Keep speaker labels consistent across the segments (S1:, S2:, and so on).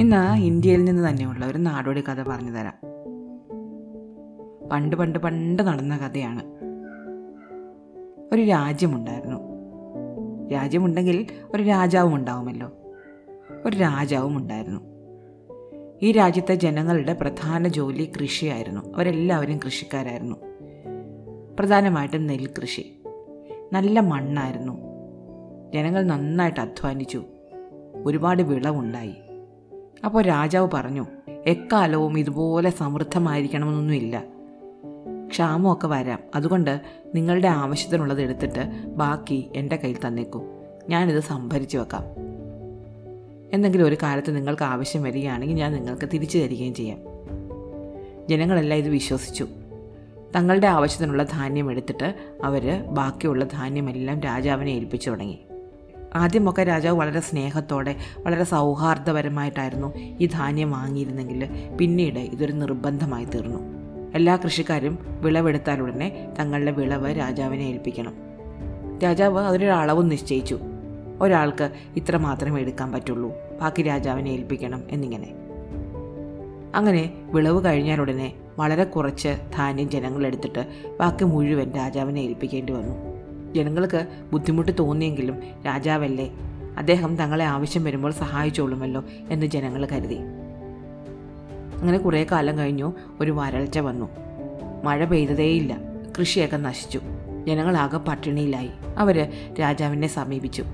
S1: ഇന്ന് ഇന്ത്യയിൽ നിന്ന് തന്നെയുള്ള ഒരു നാടോടി കഥ പറഞ്ഞു തരാം. പണ്ട് പണ്ട് പണ്ട് നടന്ന കഥയാണ്. ഒരു രാജ്യമുണ്ടായിരുന്നു. രാജ്യമുണ്ടെങ്കിൽ ഒരു രാജാവും ഉണ്ടാവുമല്ലോ. ഒരു രാജാവും ഉണ്ടായിരുന്നു. ഈ രാജ്യത്തെ ജനങ്ങളുടെ പ്രധാന ജോലി കൃഷിയായിരുന്നു. അവരെല്ലാവരും കൃഷിക്കാരായിരുന്നു. പ്രധാനമായിട്ടും നെൽകൃഷി. നല്ല മണ്ണായിരുന്നു. ജനങ്ങൾ നന്നായിട്ട് അധ്വാനിച്ചു. ഒരുപാട് വിളവുണ്ടായി. അപ്പോൾ രാജാവ് പറഞ്ഞു എക്കാലവും ഇതുപോലെ സമൃദ്ധമായിരിക്കണമെന്നൊന്നുമില്ല. ക്ഷാമമൊക്കെ വരാം. അതുകൊണ്ട് നിങ്ങളുടെ ആവശ്യത്തിനുള്ളത് എടുത്തിട്ട് ബാക്കി എന്റെ കയ്യിൽ തന്നേക്കും. ഞാനിത് സംഭരിച്ചു വെക്കാം. എന്തെങ്കിലും ഒരു കാലത്ത് നിങ്ങൾക്ക് ആവശ്യം വരികയാണെങ്കിൽ ഞാൻ നിങ്ങൾക്ക് തിരിച്ചു തരികയും ചെയ്യാം. ജനങ്ങളെല്ലാം ഇത് വിശ്വസിച്ചു. തങ്ങളുടെ ആവശ്യത്തിനുള്ള ധാന്യം എടുത്തിട്ട് അവർ ബാക്കിയുള്ള ധാന്യമെല്ലാം രാജാവിനെ ഏൽപ്പിച്ചു തുടങ്ങി. ആദ്യമൊക്കെ രാജാവ് വളരെ സ്നേഹത്തോടെ വളരെ സൗഹാർദ്ദപരമായിട്ടായിരുന്നു ഈ ധാന്യം വാങ്ങിയിരുന്നെങ്കിൽ പിന്നീട് ഇതൊരു നിർബന്ധമായി തീർന്നു. എല്ലാ കൃഷിക്കാരും വിളവെടുത്താലുടനെ തങ്ങളുടെ വിളവ് രാജാവിനെ ഏൽപ്പിക്കണം. രാജാവ് അതിനൊരു അളവും നിശ്ചയിച്ചു. ഒരാൾക്ക് ഇത്ര മാത്രമേ എടുക്കാൻ പറ്റുള്ളൂ. ബാക്കി രാജാവിനെ ഏൽപ്പിക്കണം എന്നിങ്ങനെ. അങ്ങനെ വിളവ് കഴിഞ്ഞാലുടനെ വളരെ കുറച്ച് ധാന്യം ജനങ്ങൾ എടുത്തിട്ട് ബാക്കി മുഴുവൻ രാജാവിനെ ഏൽപ്പിക്കേണ്ടി വന്നു. ജനങ്ങൾക്ക് ബുദ്ധിമുട്ട് തോന്നിയെങ്കിലും രാജാവല്ലേ? അദ്ദേഹം തങ്ങളെ ആവശ്യം വരുമ്പോൾ സഹായിച്ചോളുമല്ലോ എന്ന് ജനങ്ങൾ കരുതി. അങ്ങനെ കുറേ കാലം കഴിഞ്ഞു ഒരു വരൾച്ച വന്നു. മഴ പെയ്തതേയില്ല കൃഷിയൊക്കെ നശിച്ചു. ജനങ്ങളാകെ പട്ടിണിയിലായി. അവർ രാജാവിനെ സമീപിച്ചു.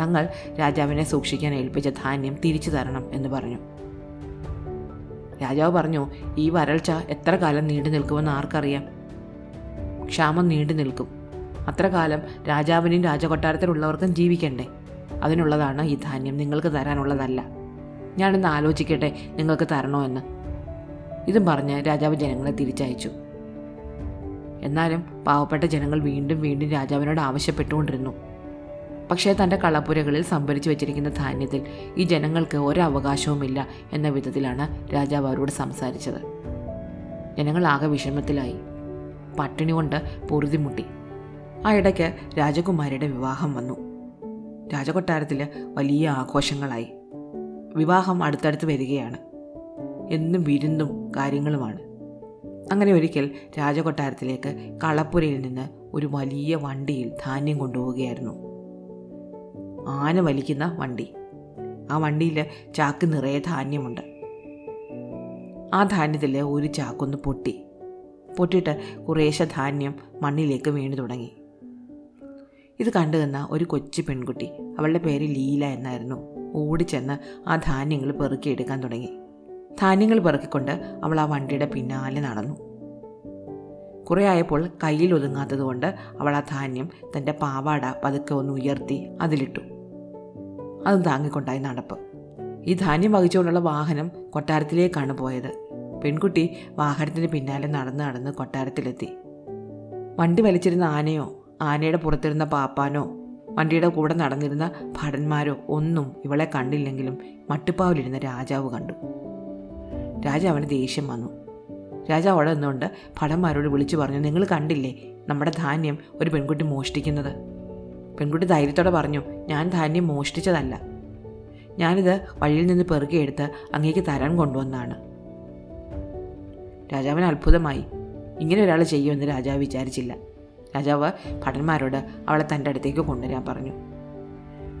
S1: തങ്ങൾ രാജാവിനെ സൂക്ഷിക്കാൻ ഏൽപ്പിച്ച ധാന്യം തിരിച്ചു തരണം എന്ന് പറഞ്ഞു. രാജാവ് പറഞ്ഞു ഈ വരൾച്ച എത്ര കാലം നീണ്ടു നിൽക്കുമെന്ന് ആർക്കറിയാം? ക്ഷാമം നീണ്ടു നിൽക്കും അത്ര കാലം രാജാവിനും രാജകൊട്ടാരത്തിലുള്ളവർക്കും ജീവിക്കണ്ടേ? അതിനുള്ളതാണ് ഈ ധാന്യം നിങ്ങൾക്ക് തരാനുള്ളതല്ല. ഞാനൊന്ന് ആലോചിക്കട്ടെ നിങ്ങൾക്ക് തരണോ എന്ന്. ഇതും പറഞ്ഞ് രാജാവ് ജനങ്ങളെ തിരിച്ചയച്ചു. എന്നാലും പാവപ്പെട്ട ജനങ്ങൾ വീണ്ടും വീണ്ടും രാജാവിനോട് ആവശ്യപ്പെട്ടുകൊണ്ടിരുന്നു. പക്ഷേ തന്റെ കളപ്പുരകളിൽ സംഭരിച്ചു വെച്ചിരിക്കുന്ന ധാന്യത്തിൽ ഈ ജനങ്ങൾക്ക് ഒരവകാശവുമില്ല എന്ന വിധത്തിലാണ് രാജാവ് അവരോട് സംസാരിച്ചത്. ജനങ്ങൾ ആകെ വിഷമത്തിലായി. പട്ടിണി കൊണ്ട് പൊറുതിമുട്ടി ആ ഇടയ്ക്ക് രാജകുമാരിയുടെ വിവാഹം വന്നു. രാജകൊട്ടാരത്തിൽ വലിയ ആഘോഷങ്ങളായി. വിവാഹം അടുത്തടുത്ത് വരികയാണ്. എന്നും വിരുന്നും കാര്യങ്ങളുമാണ്. അങ്ങനെ ഒരിക്കൽ രാജകൊട്ടാരത്തിലേക്ക് കളപ്പുരയിൽ നിന്ന് ഒരു വലിയ വണ്ടിയിൽ ധാന്യം കൊണ്ടുപോവുകയായിരുന്നു. ആന വലിക്കുന്ന വണ്ടി. ആ വണ്ടിയിൽ ചാക്ക് നിറയെ ധാന്യമുണ്ട്. ആ ധാന്യത്തിൽ ഒരു ചാക്കൊന്ന് പൊട്ടി. പൊട്ടിയിട്ട് കുറേശ്ശെ ധാന്യം മണ്ണിലേക്ക് വീണു തുടങ്ങി. ഇത് കണ്ടു ഒരു കൊച്ചു പെൺകുട്ടി. അവളുടെ പേര് ലീല എന്നായിരുന്നു. ഓടിച്ചെന്ന് ആ ധാന്യങ്ങൾ പെറുക്കിയെടുക്കാൻ തുടങ്ങി. ധാന്യങ്ങൾ പെറുക്കിക്കൊണ്ട് അവൾ ആ വണ്ടിയുടെ പിന്നാലെ നടന്നു. കുറേ ആയപ്പോൾ കയ്യിൽ ഒതുങ്ങാത്തതുകൊണ്ട് അവൾ ആ ധാന്യം തന്റെ പാവാട പതുക്കെ ഒന്ന് ഉയർത്തി അതിലിട്ടു. അത് താങ്ങിക്കൊണ്ടായി നടപ്പ്. ഈ ധാന്യം വഹിച്ചുകൊണ്ടുള്ള വാഹനം കൊട്ടാരത്തിലേക്കാണ് പോയത്. പെൺകുട്ടി വാഹനത്തിന് പിന്നാലെ നടന്ന് നടന്ന് കൊട്ടാരത്തിലെത്തി. വണ്ടി വലിച്ചിരുന്ന ആനയോ ആനയുടെ പുറത്തിരുന്ന പാപ്പാനോ വണ്ടിയുടെ കൂടെ നടന്നിരുന്ന ഭടന്മാരോ ഒന്നും ഇവളെ കണ്ടില്ലെങ്കിലും മട്ടുപ്പാവിലിരുന്ന രാജാവ് കണ്ടു. രാജാവിന് ദേഷ്യം വന്നു. രാജാവ് അവിടെ നിന്നുകൊണ്ട് ഭടന്മാരോട് വിളിച്ചു പറഞ്ഞു നിങ്ങൾ കണ്ടില്ലേ നമ്മുടെ ധാന്യം ഒരു പെൺകുട്ടി മോഷ്ടിക്കുന്നത്? പെൺകുട്ടി ധൈര്യത്തോടെ പറഞ്ഞു ഞാൻ ധാന്യം മോഷ്ടിച്ചതല്ല. ഞാനിത് വഴിയിൽ നിന്ന് പെറുകിയെടുത്ത് അങ്ങേക്ക് തരാൻ കൊണ്ടുവന്നാണ്. രാജാവിന് അത്ഭുതമായി ഇങ്ങനെ ഒരാൾ ചെയ്യുമെന്ന് രാജാവ് വിചാരിച്ചില്ല. രാജാവ് ഭടന്മാരോട് അവളെ തന്റെ അടുത്തേക്ക് കൊണ്ടുവരാൻ പറഞ്ഞു.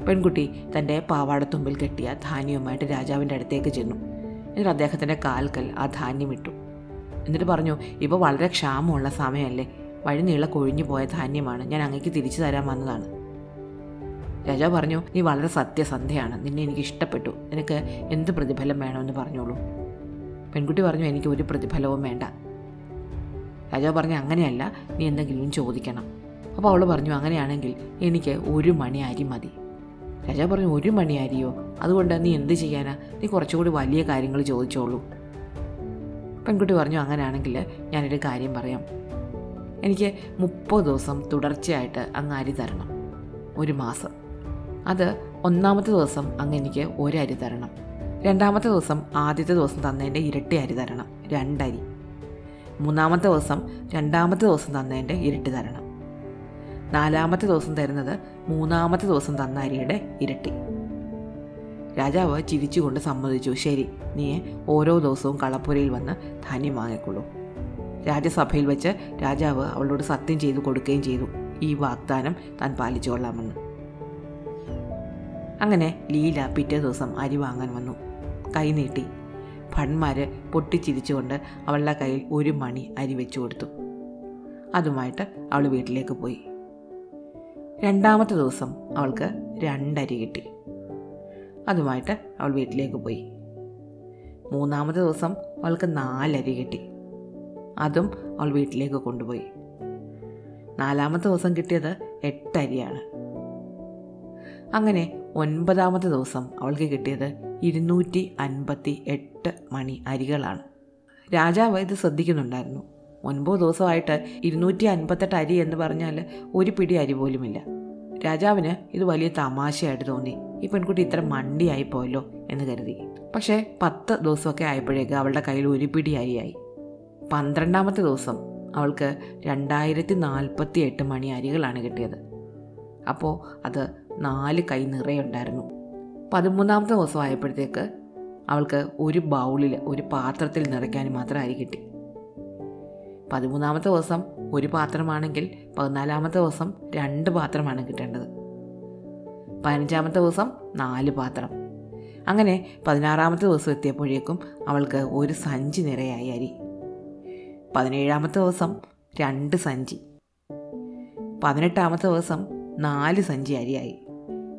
S1: പെൺകുട്ടി തന്റെ പാവാടത്തുമ്പിൽ കെട്ടിയ ധാന്യവുമായിട്ട് രാജാവിന്റെ അടുത്തേക്ക് ചെന്നു. എന്നിട്ട് അദ്ദേഹത്തിന്റെ കാൽക്കൽ ആ ധാന്യം ഇട്ടു. എന്നിട്ട് പറഞ്ഞു ഇപ്പോൾ വളരെ ക്ഷാമമുള്ള സമയമല്ലേ? വഴി നീള കൊഴിഞ്ഞു പോയ ധാന്യമാണ്. ഞാൻ അങ്ങേക്ക് തിരിച്ചു തരാൻ വന്നതാണ്. രാജാവ് പറഞ്ഞു നീ വളരെ സത്യസന്ധയാണ്. നിന്നെ എനിക്ക് ഇഷ്ടപ്പെട്ടു. നിനക്ക് എന്ത് പ്രതിഫലം വേണമെന്ന് പറഞ്ഞോളൂ. പെൺകുട്ടി പറഞ്ഞു എനിക്ക് ഒരു പ്രതിഫലവും വേണ്ട. രാജാവ് പറഞ്ഞു അങ്ങനെയല്ല നീ എന്തെങ്കിലും ചോദിക്കണം. അപ്പോൾ അവൾ പറഞ്ഞു അങ്ങനെയാണെങ്കിൽ എനിക്ക് ഒരു മണി അരി മതി. രാജാവ് പറഞ്ഞു ഒരു മണി അരിയോ? അതുകൊണ്ട് നീ എന്ത് ചെയ്യാനാ? നീ കുറച്ചുകൂടി വലിയ കാര്യങ്ങൾ ചോദിച്ചോളൂ. പെൺകുട്ടി പറഞ്ഞു അങ്ങനെയാണെങ്കിൽ ഞാനൊരു കാര്യം പറയാം. എനിക്ക് മുപ്പത് ദിവസം തുടർച്ചയായിട്ട് അങ്ങ് അരി തരണം. ഒരു മാസം. അത് ഒന്നാമത്തെ ദിവസം അങ്ങ് എനിക്ക് ഒരരി തരണം. രണ്ടാമത്തെ ദിവസം ആദ്യത്തെ ദിവസം തന്നതിന്റെ ഇരട്ടി അരി തരണം. രണ്ടരി. മൂന്നാമത്തെ ദിവസം രണ്ടാമത്തെ ദിവസം തന്നതിന്റെ ഇരട്ടി തരണം. നാലാമത്തെ ദിവസം തരുന്നത് മൂന്നാമത്തെ ദിവസം തന്ന അരിയുടെ ഇരട്ടി. രാജാവ് ചിരിച്ചുകൊണ്ട് സമ്മതിച്ചു. ശരി നീ ഓരോ ദിവസവും കളപ്പുരയിൽ വന്ന് ധാന്യം വാങ്ങിക്കൊള്ളൂ. രാജസഭയിൽ വെച്ച് രാജാവ് അവളോട് സത്യം ചെയ്തു കൊടുക്കുകയും ചെയ്തു. ഈ വാഗ്ദാനം താൻ പാലിച്ചു കൊള്ളാമെന്ന്. അങ്ങനെ ലീല പിറ്റേ ദിവസം അരി വാങ്ങാൻ വന്നു. കൈ ഭൺമാര് പൊട്ടിച്ചിരിച്ചുകൊണ്ട് അവളുടെ കയ്യിൽ ഒരു മണി അരി വെച്ചു കൊടുത്തു. അതുമായിട്ട് അവൾ വീട്ടിലേക്ക് പോയി. രണ്ടാമത്തെ ദിവസം അവൾക്ക് രണ്ടരി കിട്ടി. അതുമായിട്ട് അവൾ വീട്ടിലേക്ക് പോയി. മൂന്നാമത്തെ ദിവസം അവൾക്ക് നാലരി കിട്ടി. അതും അവൾ വീട്ടിലേക്ക് കൊണ്ടുപോയി. നാലാമത്തെ ദിവസം കിട്ടിയത് എട്ടരിയാണ്. അങ്ങനെ ഒൻപതാമത്തെ ദിവസം അവൾക്ക് കിട്ടിയത് ഇരുന്നൂറ്റി അൻപത്തി എട്ട് മണി അരികളാണ്. രാജാവ് ഇത് ശ്രദ്ധിക്കുന്നുണ്ടായിരുന്നു. ഒൻപത് ദിവസമായിട്ട് ഇരുന്നൂറ്റി അൻപത്തെട്ട് അരി എന്ന് പറഞ്ഞാൽ ഒരു പിടി അരി പോലുമില്ല. രാജാവിന് ഇത് വലിയ തമാശയായിട്ട് തോന്നി. ഈ പെൺകുട്ടി ഇത്ര മണ്ടിയായി പോയല്ലോ എന്ന് കരുതി. പക്ഷേ പത്ത് ദിവസമൊക്കെ ആയപ്പോഴേക്ക് അവളുടെ കയ്യിൽ ഒരു പിടി അരിയായി. പന്ത്രണ്ടാമത്തെ ദിവസം അവൾക്ക് രണ്ടായിരത്തി നാൽപ്പത്തി എട്ട് മണി അരികളാണ് കിട്ടിയത്. അപ്പോൾ അത് നാല് കൈ നിറയുണ്ടായിരുന്നു പതിമൂന്നാമത്തെ ദിവസം ആയപ്പോഴത്തേക്ക് അവൾക്ക് ഒരു ബൗളിൽ ഒരു പാത്രത്തിൽ നിറയ്ക്കാൻ മാത്രം അരി കിട്ടി. പതിമൂന്നാമത്തെ ദിവസം ഒരു പാത്രമാണെങ്കിൽ പതിനാലാമത്തെ ദിവസം രണ്ട് പാത്രമാണ് കിട്ടേണ്ടത്. പതിനഞ്ചാമത്തെ ദിവസം നാല് പാത്രം. അങ്ങനെ പതിനാറാമത്തെ ദിവസം എത്തിയപ്പോഴേക്കും അവൾക്ക് ഒരു സഞ്ചി നിറയായി അരി. പതിനേഴാമത്തെ ദിവസം രണ്ട് സഞ്ചി. പതിനെട്ടാമത്തെ ദിവസം നാല് സഞ്ചി അരിയായി.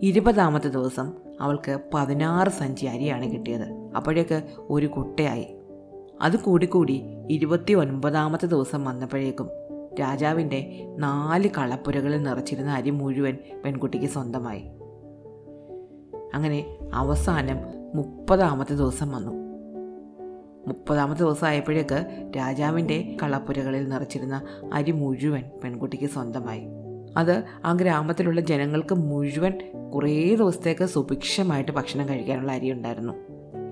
S1: ഇരുപതാമത്തെ ദിവസം അവൾക്ക് പതിനാറ് സഞ്ചി അരിയാണ് കിട്ടിയത്. അപ്പോഴേക്ക് ഒരു കുട്ടയായി. അത് കൂടിക്കൂടി ഇരുപത്തി ഒൻപതാമത്തെ ദിവസം വന്നപ്പോഴേക്കും രാജാവിന്റെ നാല് കളപ്പുരകളിൽ നിറച്ചിരുന്ന അരി മുഴുവൻ പെൺകുട്ടിക്ക് സ്വന്തമായി. അങ്ങനെ അവസാനം മുപ്പതാമത്തെ ദിവസം വന്നു. മുപ്പതാമത്തെ ദിവസം ആയപ്പോഴേക്ക് രാജാവിന്റെ കളപ്പുരകളിൽ നിറച്ചിരുന്ന അരി മുഴുവൻ പെൺകുട്ടിക്ക് സ്വന്തമായി. അത് ആ ഗ്രാമത്തിലുള്ള ജനങ്ങൾക്ക് മുഴുവൻ കുറേ ദിവസത്തേക്ക് സുഭിക്ഷമായിട്ട് ഭക്ഷണം കഴിക്കാനുള്ള അരി ഉണ്ടായിരുന്നു.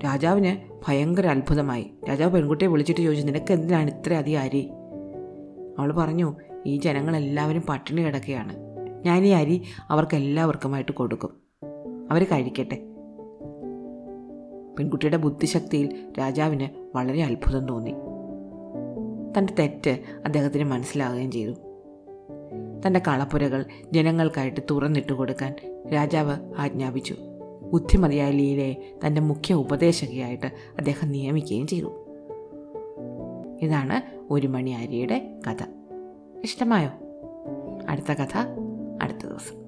S1: രാജാവിന് ഭയങ്കര അത്ഭുതമായി. രാജാവ് പെൺകുട്ടിയെ വിളിച്ചിട്ട് ചോദിച്ചു നിനക്ക് എന്തിനാണ് ഇത്രയധികം അരി? അവൾ പറഞ്ഞു ഈ ജനങ്ങളെല്ലാവരും പട്ടിണി കിടക്കുകയാണ്. ഞാൻ ഈ അരി അവർക്ക് എല്ലാവർക്കുമായിട്ട് കൊടുക്കും. അവർ കഴിക്കട്ടെ. പെൺകുട്ടിയുടെ ബുദ്ധിശക്തിയിൽ രാജാവിന് വളരെ അത്ഭുതം തോന്നി. തന്റെ തെറ്റ് അദ്ദേഹത്തിന് മനസ്സിലാവുകയും ചെയ്തു. തന്റെ കളപ്പുരകൾ ജനങ്ങൾക്കായിട്ട് തുറന്നിട്ട് കൊടുക്കാൻ രാജാവ് ആജ്ഞാപിച്ചു. ബുദ്ധിമതിയായ ലീലയെ തന്റെ മുഖ്യ ഉപദേശകയായിട്ട് അദ്ദേഹം നിയമിക്കുകയും ചെയ്തു. ഇതാണ് ഒരു മണി കഥ. ഇഷ്ടമായോ? അടുത്ത കഥ അടുത്ത ദിവസം.